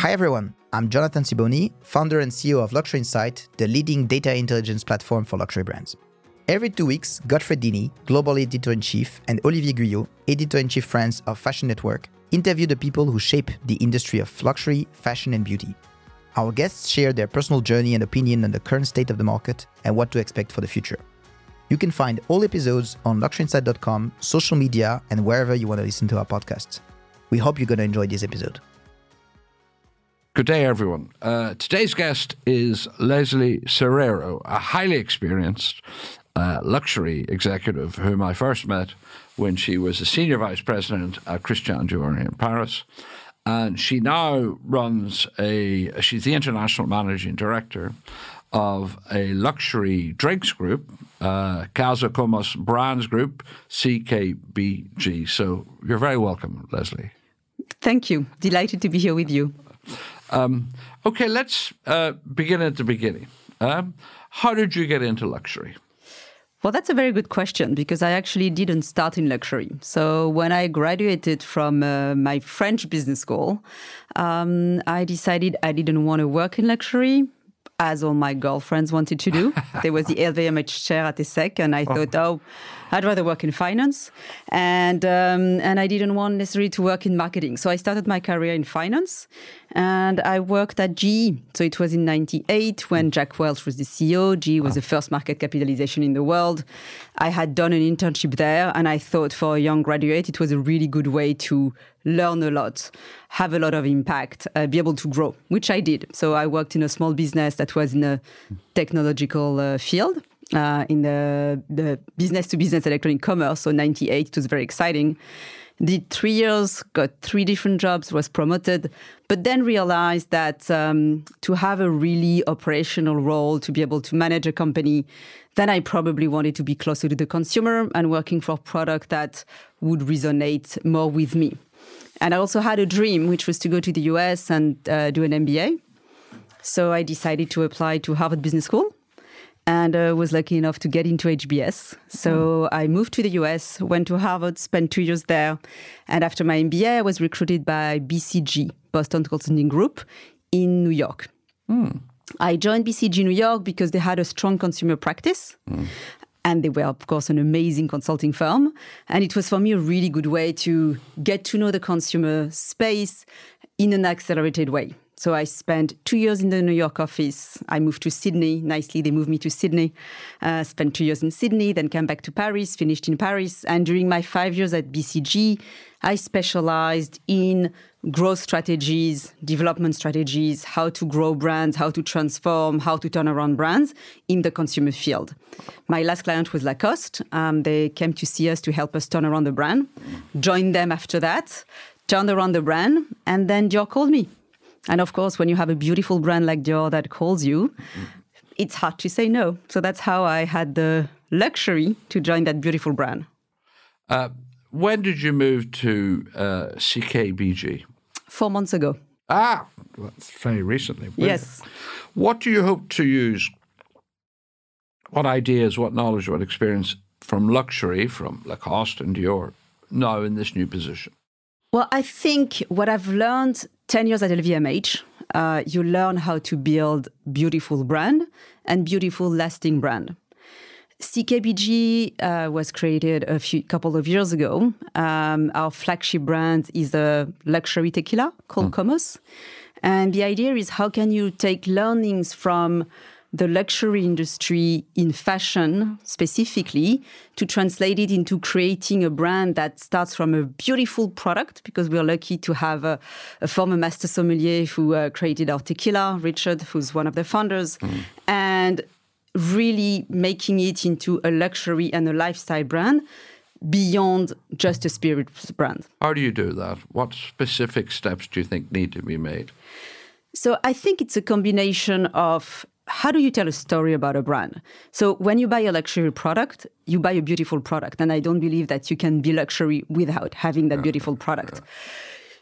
Hi everyone, I'm Jonathan Siboni, founder and CEO of Luxurynsight, the leading data intelligence platform for luxury brands. Every two weeks, Godfrey Deeny, Global Editor in Chief, and Olivier Guyot, Editor in Chief France of Fashion Network, interview the people who shape the industry of luxury, fashion, and beauty. Our guests share their personal journey and opinion on the current state of the market and what to expect for the future. You can find all episodes on luxurynsight.com, social media, and wherever you want to listen to our podcasts. We hope you're going to enjoy this episode. Good day, everyone. Uh, today's guest is Leslie Serrero, a highly experienced uh, luxury executive whom I first met when she was a senior vice president at Christian Dior in Paris. And she now runs a, she's the international managing director of a luxury drinks group, uh, Casa Komos Brands Group, CKBG. So you're very welcome, Leslie. Thank you. Delighted to be here with you. Um, okay, let's uh, begin at the beginning. Um, how did you get into luxury? Well, that's a very good question because I actually didn't start in luxury. So, when I graduated from uh, my French business school, um, I decided I didn't want to work in luxury as all my girlfriends wanted to do. there was the LVMH chair at ESSEC, and I oh. thought, oh, I'd rather work in finance, and um, and I didn't want necessarily to work in marketing. So I started my career in finance, and I worked at GE. So it was in '98 when Jack Welch was the CEO. GE was the first market capitalization in the world. I had done an internship there, and I thought for a young graduate, it was a really good way to learn a lot, have a lot of impact, uh, be able to grow, which I did. So I worked in a small business that was in a technological uh, field uh, in the, the business to business electronic commerce. So 98, it was very exciting. Did three years, got three different jobs, was promoted, but then realized that um, to have a really operational role, to be able to manage a company, then I probably wanted to be closer to the consumer and working for a product that would resonate more with me. And I also had a dream, which was to go to the US and uh, do an MBA. So I decided to apply to Harvard Business School and uh, was lucky enough to get into HBS. So I moved to the US, went to Harvard, spent two years there. And after my MBA, I was recruited by BCG, Boston Consulting Group, in New York. Mm. I joined BCG New York because they had a strong consumer practice. Mm. And they were, of course, an amazing consulting firm. And it was for me a really good way to get to know the consumer space in an accelerated way. So I spent two years in the New York office. I moved to Sydney. Nicely, they moved me to Sydney. Uh, spent two years in Sydney, then came back to Paris, finished in Paris. And during my five years at BCG, I specialized in growth strategies, development strategies, how to grow brands, how to transform, how to turn around brands in the consumer field. My last client was Lacoste. Um, they came to see us to help us turn around the brand. Joined them after that, turned around the brand, and then Dior called me and of course, when you have a beautiful brand like Dior that calls you, it's hard to say no. So that's how I had the luxury to join that beautiful brand. Uh, when did you move to uh, CKBG? Four months ago. Ah, that's very recently. Yes. What do you hope to use? What ideas, what knowledge, what experience from luxury, from Lacoste and Dior, now in this new position? Well, I think what I've learned 10 years at LVMH, uh, you learn how to build beautiful brand and beautiful lasting brand. CKBG uh, was created a few couple of years ago. Um, our flagship brand is a luxury tequila called mm. Komos. And the idea is how can you take learnings from the luxury industry in fashion specifically to translate it into creating a brand that starts from a beautiful product because we're lucky to have a, a former master sommelier who uh, created our tequila, Richard, who's one of the founders, mm. and really making it into a luxury and a lifestyle brand beyond just a spirits brand. How do you do that? What specific steps do you think need to be made? So I think it's a combination of how do you tell a story about a brand? So when you buy a luxury product, you buy a beautiful product. And I don't believe that you can be luxury without having that beautiful product.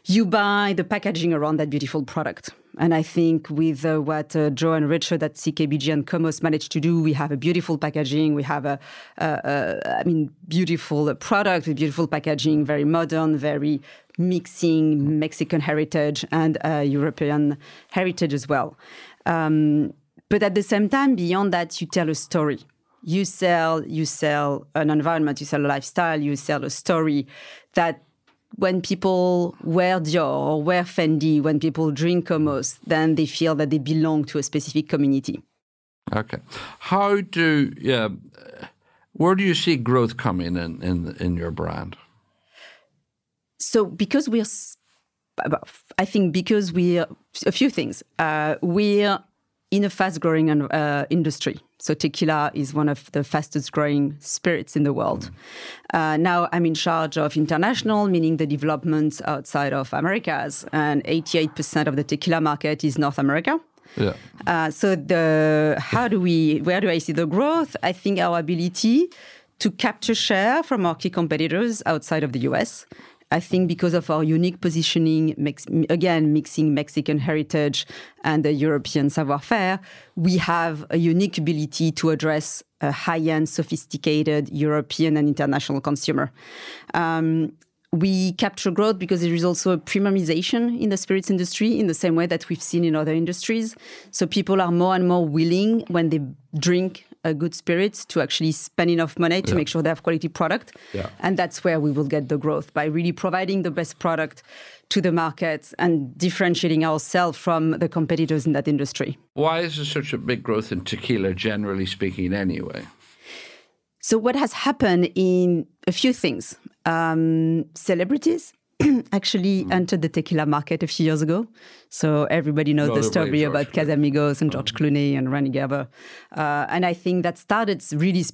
you buy the packaging around that beautiful product. And I think with uh, what uh, Joe and Richard at CKBG and Komos managed to do, we have a beautiful packaging. We have a, a, a I mean, beautiful product with beautiful packaging, very modern, very mixing Mexican heritage and uh, European heritage as well. Um, but at the same time, beyond that, you tell a story. You sell, you sell an environment, you sell a lifestyle, you sell a story that when people wear Dior or wear Fendi, when people drink Komos, then they feel that they belong to a specific community. Okay. How do yeah? Where do you see growth coming in in in your brand? So because we're, I think because we're a few things. Uh, we're in a fast-growing uh, industry. So tequila is one of the fastest-growing spirits in the world. Uh, now I'm in charge of international, meaning the developments outside of Americas, and 88% of the tequila market is North America. Yeah. Uh, so the how do we where do I see the growth? I think our ability to capture share from our key competitors outside of the US I think because of our unique positioning, mix, again, mixing Mexican heritage and the European savoir-faire, we have a unique ability to address a high-end, sophisticated European and international consumer. Um, we capture growth because there is also a premiumization in the spirits industry in the same way that we've seen in other industries. So people are more and more willing when they drink a good spirit to actually spend enough money to yeah. make sure they have quality product. Yeah. And that's where we will get the growth by really providing the best product to the market and differentiating ourselves from the competitors in that industry. Why is there such a big growth in tequila, generally speaking, anyway? So, what has happened in a few things um, celebrities actually mm. entered the tequila market a few years ago. So everybody knows the story about Casamigos and George mm. Clooney and Rande Gerber. Uh, and I think that started really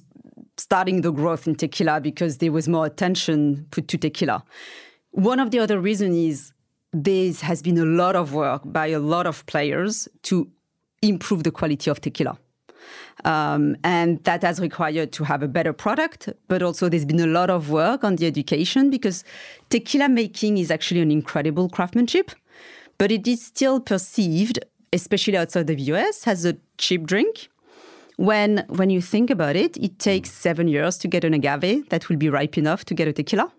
starting the growth in tequila because there was more attention put to tequila. One of the other reasons is there has been a lot of work by a lot of players to improve the quality of tequila. Um, and that has required to have a better product, but also there's been a lot of work on the education because tequila making is actually an incredible craftsmanship, but it is still perceived, especially outside the US, as a cheap drink. When, when you think about it, it takes seven years to get an agave that will be ripe enough to get a tequila.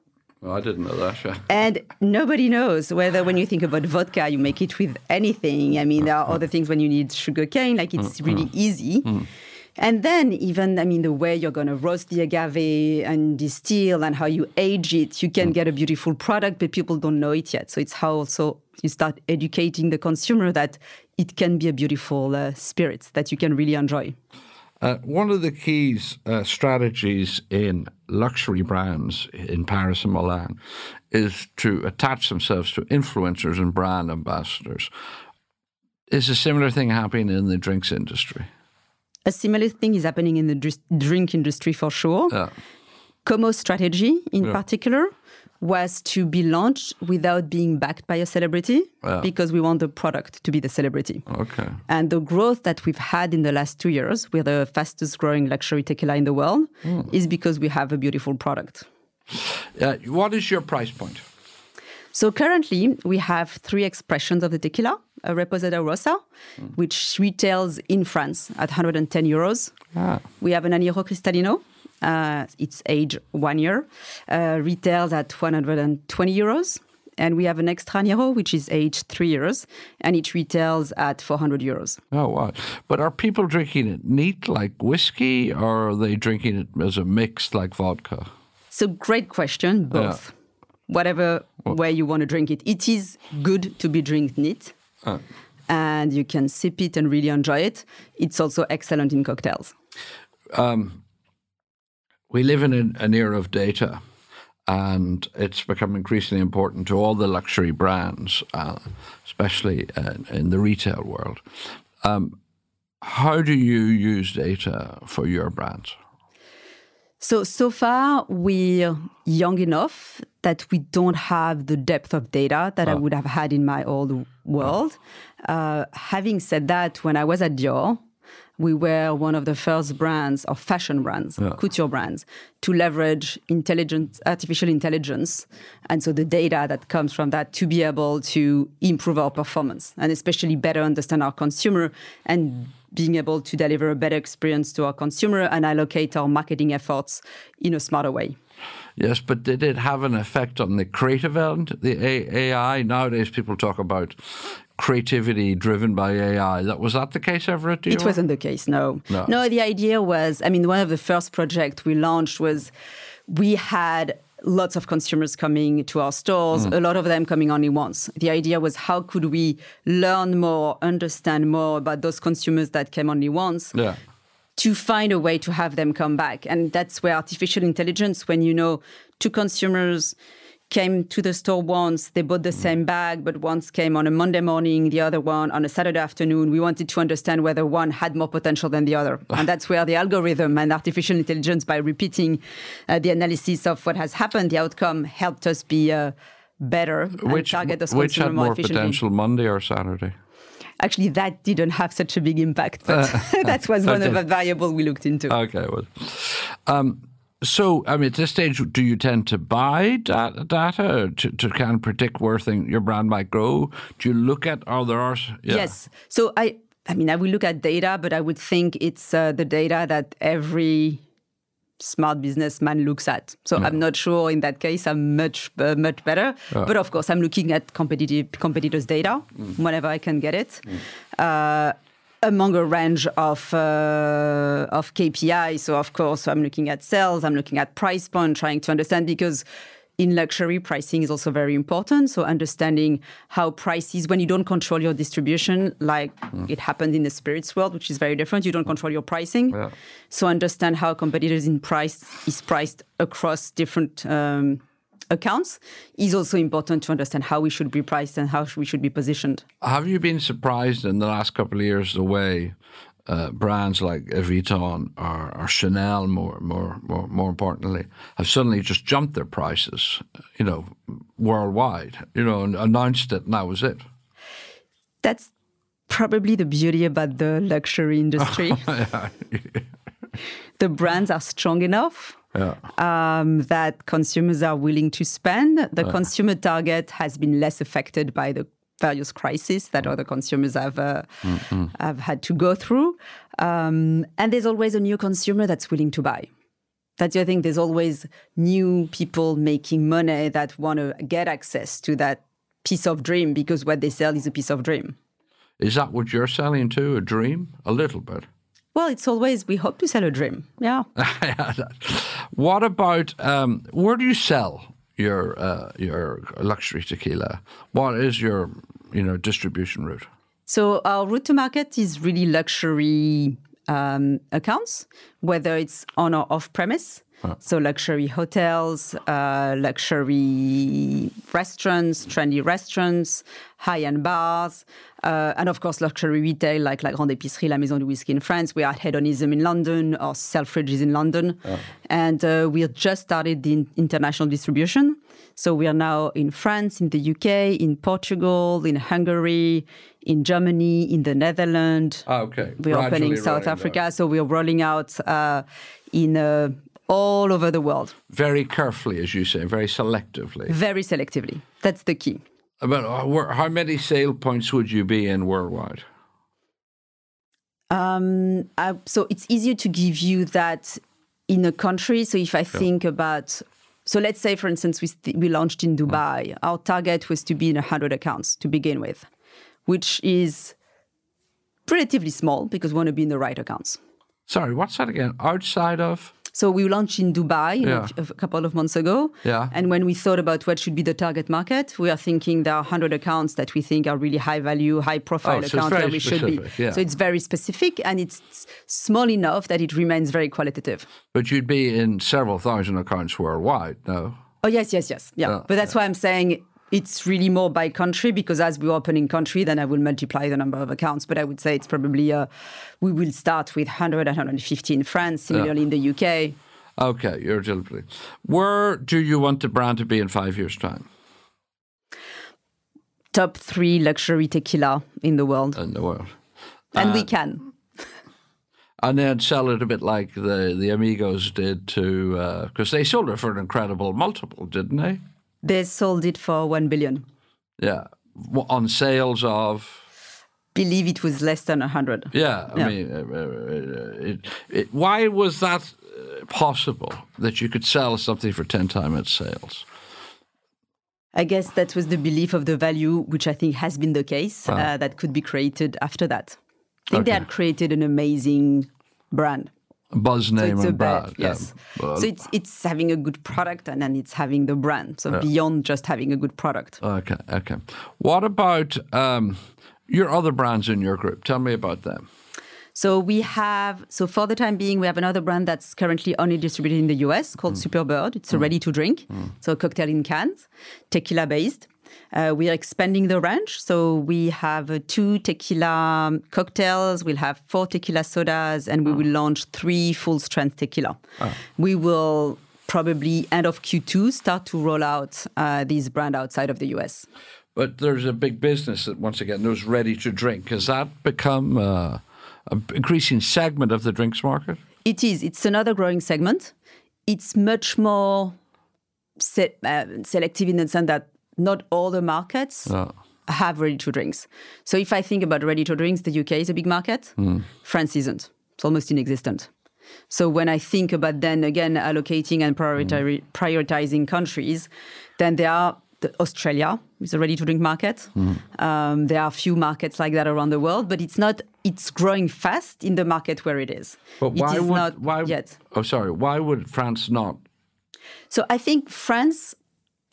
Well, I didn't know that. Yeah. And nobody knows whether when you think about vodka, you make it with anything. I mean, there are other things when you need sugar cane, like it's mm, really easy. Mm. And then even, I mean, the way you're going to roast the agave and distill and how you age it, you can get a beautiful product, but people don't know it yet. So it's how also you start educating the consumer that it can be a beautiful uh, spirit that you can really enjoy. Uh, one of the key uh, strategies in luxury brands in Paris and Milan is to attach themselves to influencers and brand ambassadors. Is a similar thing happening in the drinks industry? A similar thing is happening in the drink industry for sure. Yeah. Komos strategy in yeah. particular was to be launched without being backed by a celebrity yeah. because we want the product to be the celebrity. Okay. And the growth that we've had in the last two years, we're the fastest growing luxury tequila in the world, mm. is because we have a beautiful product. Uh, what is your price point? So currently, we have three expressions of the tequila. A Reposado Rosa, mm. which retails in France at 110 euros. Ah. We have an Añejo Cristalino, uh, its age one year, uh, retails at 120 euros. And we have an extra Añejo, which is aged three years, and it retails at 400 euros. Oh, wow. But are people drinking it neat like whiskey, or are they drinking it as a mix like vodka? So, great question, both. Yeah. Whatever well, way you want to drink it. It is good to be drink neat. Uh. And you can sip it and really enjoy it. It's also excellent in cocktails. Um, we live in an, an era of data and it's become increasingly important to all the luxury brands, uh, especially uh, in the retail world. Um, how do you use data for your brands? So, so far, we're young enough that we don't have the depth of data that oh. I would have had in my old world. Oh. Uh, having said that, when I was at Dior, we were one of the first brands or fashion brands, Yeah. couture brands, to leverage intelligence, artificial intelligence, and so the data that comes from that to be able to improve our performance and especially better understand our consumer and being able to deliver a better experience to our consumer and allocate our marketing efforts in a smarter way. Yes, but did it have an effect on the creative end, the AI? Nowadays, people talk about creativity driven by AI. That was that the case ever at Dior? It wasn't the case, no. No. the idea was, I mean, one of the first projects we launched was we had lots of consumers coming to our stores, Mm. a lot of them coming only once. The idea was how could we learn more, understand more about those consumers that came only once Yeah. to find a way to have them come back. And that's where artificial intelligence, when you know two consumers came to the store once, they bought the same bag, but once came on a Monday morning, the other one on a Saturday afternoon. We wanted to understand whether one had more potential than the other. and that's where the algorithm and artificial intelligence, by repeating uh, the analysis of what has happened, the outcome helped us be uh, better Which, target those which had more more potential, Monday or Saturday? Actually, that didn't have such a big impact, but that was one of the variable we looked into. Okay. Well, um, so, I mean, at this stage, do you tend to buy data, data to, to kind of predict where thing, your brand might grow? Do you look at others? Yeah. Yes. So I, I mean, I will look at data, but I would think it's uh, the data that every smart businessman looks at. So I'm not sure in that case I'm much uh, much better. But of course, I'm looking at competitive competitors' data whenever I can get it. Uh, among a range of uh, of KPIs. So of course, I'm looking at sales, I'm looking at price point, trying to understand because in luxury, pricing is also very important. So understanding how prices, when you don't control your distribution, like it happened in the spirits world, which is very different, you don't control your pricing. Yeah. So understand how competitors in price is priced across different um, accounts is also important to understand how we should be priced and how we should be positioned. Have you been surprised in the last couple of years the way uh, brands like Vuitton or, or Chanel, more, more, more, more importantly, have suddenly just jumped their prices, you know, worldwide, you know, and announced it, and that was it. That's probably the beauty about the luxury industry. the brands are strong enough Yeah. um, that consumers are willing to spend. The consumer target has been less affected by the various crises that other consumers have uh, have had to go through. Um, and there's always a new consumer that's willing to buy. That's the other thing. There's always new people making money that want to get access to that piece of dream because what they sell is a piece of dream. Is that what you're selling too? A dream? A little bit. Well, it's always we hope to sell a dream. Yeah. What about um, where do you sell your uh, your luxury tequila? What is your you know distribution route? So our route to market is really luxury um, accounts, whether it's on or off premise. So luxury hotels, uh, luxury restaurants, trendy restaurants, high-end bars, uh, and of course luxury retail like La Grande Épicerie, La Maison du Whisky in France. We are at Hedonism in London, or Selfridges in London, and uh, we have just started the international distribution. So we are now in France, in the UK, in Portugal, in Hungary, in Germany, in the Netherlands. Ah, okay. We're opening South Africa, so we're rolling out uh, in uh, all over the world, very carefully, as you say, very selectively. very selectively. That's the key. About uh, how many sale points would you be in worldwide? Um, I, so it's easier to give you that in a country. So if I think about, so let's say, for instance, we, st- we launched in Dubai. Our target was to be in 100 accounts to begin with, which is relatively small because we want to be in the right accounts. Sorry, what's that again? Outside of? So we launched in Dubai know, Yeah. a couple of months ago. Yeah. And when we thought about what should be the target market, we are thinking there are 100 accounts that we think are really high value, high profile Oh, so accounts where we should be. yeah. So it's very specific and it's small enough that it remains very qualitative. But you'd be in several thousand accounts worldwide, no? Oh, yes, yes, yes. Yeah. Yeah, but that's why I'm saying it's really more by country because as we open in country, then I will multiply the number of accounts. But I would say it's probably, uh, we will start with 100, 150 in France, similarly in the UK. Okay, you're deliberately. Where do you want the brand to be in five years' time Top three luxury tequila in the world. in the world? And Uh, we can. and then sell it a bit like the the Amigos did to because they sold it for an incredible multiple, didn't they? They sold it for one billion. Yeah, on sales of. Believe it was less than a hundred. Yeah, I Yeah. mean, uh, uh, it, it, why was that uh, possible that you could sell something for ten times its sales? I guess that was the belief of the value, which I think has been the case, uh, that could be created after that. I think they had created an amazing brand. Buzz name a and brand. yeah. yes. Well, so it's it's having a good product and then it's having the brand. So beyond just having a good product. Okay, okay. What about um, your other brands in your group? Tell me about them. So we have so for the time being we have another brand that's currently only distributed in the US Mm. called Superbird. It's a ready to drink, so a cocktail in cans, tequila based. Uh, we are expanding the range, so we have uh, two tequila cocktails. We'll have four tequila sodas, and we will launch three full strength tequila. We will probably end of Q2 start to roll out uh, this brand outside of the US. But there's a big business that, once again, those ready to drink. Has that become uh, an increasing segment of the drinks market? It is. It's another growing segment. It's much more se- uh, selective in the sense that not all the markets have ready to drinks. So if I think about ready to drinks, the UK is a big market. Hmm. France isn't. It's almost inexistent. So when I think about then again allocating and prioriti- hmm. prioritizing countries, then there are the Australia is a ready to drink market. Hmm. Um, there are a few markets like that around the world, but it's not. It's growing fast in the market where it is. But why is would not why? yet. Oh, sorry. Why would France not? So I think France,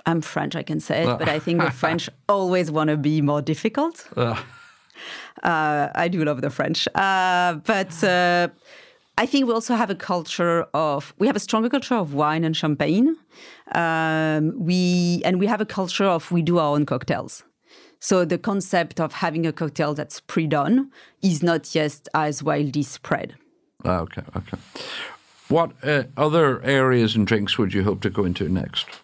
I'm French, I can say it, but I think the French always want to be more difficult. Uh, I do love the French. Uh, but uh, I think we also have a culture of, we have a stronger culture of wine and champagne. Um, we And we have a culture of, we do our own cocktails. So the concept of having a cocktail that's pre-done is not yet as widely spread. Ah, okay, okay. What uh, other areas and drinks would you hope to go into next?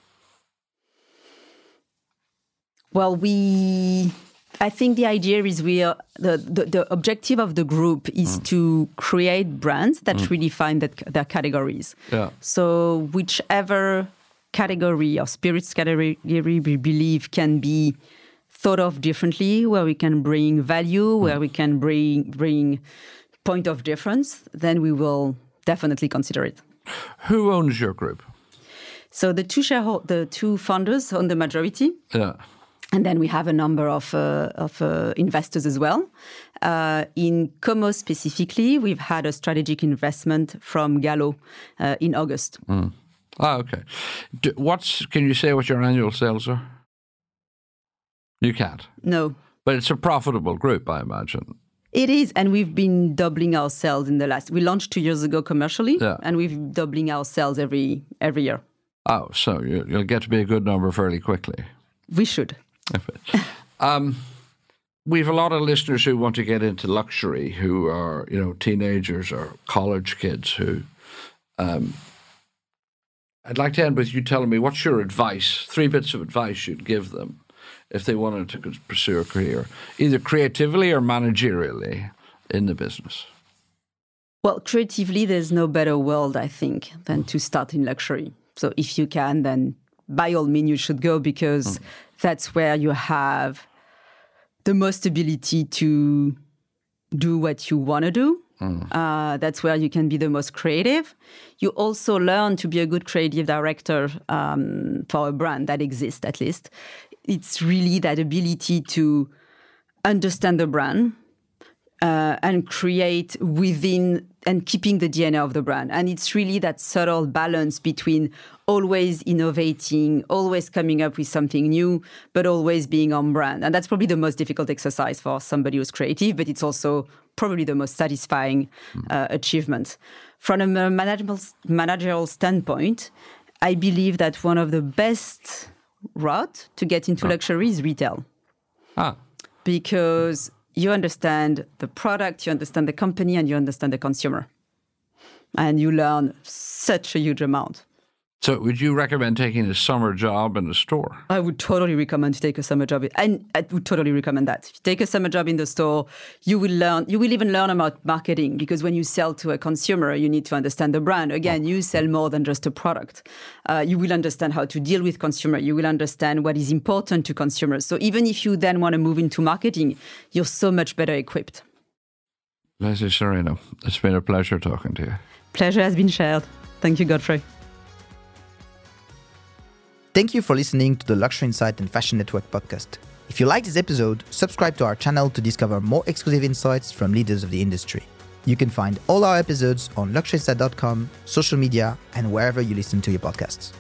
Well, we. I think the idea is we are the, the, the objective of the group is mm. to create brands that mm. redefine that, their categories. Yeah. So whichever category or spirits category we believe can be thought of differently, where we can bring value, mm. where we can bring bring point of difference, then we will definitely consider it. Who owns your group? So the two sharehold, the two founders own the majority. Yeah. And then we have a number of, uh, of uh, investors as well. Uh, in Komos specifically, we've had a strategic investment from Gallo uh, in August. Ah, okay. Do, what's can you say what your annual sales are? You can't. No, But it's a profitable group, I imagine. it is, and we've been doubling our sales in the last. We launched two years ago commercially, Yeah. and we've doubling our sales every every year. Oh, so you'll get to be a good number fairly quickly. We should. Um, we've a lot of listeners who want to get into luxury, who are you know teenagers or college kids. Who, um, I'd like to end with you telling me what's your advice, three bits of advice you'd give them if they wanted to pursue a career, either creatively or managerially in the business. Well, creatively, there's no better world, I think, than to start in luxury. So if you can, then by all means, you should go because that's where you have the most ability to do what you want to do. Uh, that's where you can be the most creative. You also learn to be a good creative director um, for a brand that exists, at least. It's really that ability to understand the brand, uh, and create within and keeping the DNA of the brand. And it's really that subtle balance between always innovating, always coming up with something new, but always being on brand. And that's probably the most difficult exercise for somebody who's creative, but it's also probably the most satisfying uh, achievement. From a managerial, managerial standpoint, I believe that one of the best route to get into luxury is retail Ah, because you understand the product, you understand the company, and you understand the consumer. And you learn such a huge amount. So, would you recommend taking a summer job in a store? I would totally recommend to take a summer job, and I would totally recommend that. If you take a summer job in the store, you will learn. You will even learn about marketing because when you sell to a consumer, you need to understand the brand. Again, you sell more than just a product. Uh, you will understand how to deal with consumer. You will understand what is important to consumers. So even if you then want to move into marketing, you're so much better equipped. Leslie Serrero, it's been a pleasure talking to you. Pleasure has been shared. Thank you, Godfrey. Thank you for listening to the Luxurynsight and Fashion Network podcast. If you like this episode, subscribe to our channel to discover more exclusive insights from leaders of the industry. You can find all our episodes on luxurynsight.com, social media, and wherever you listen to your podcasts.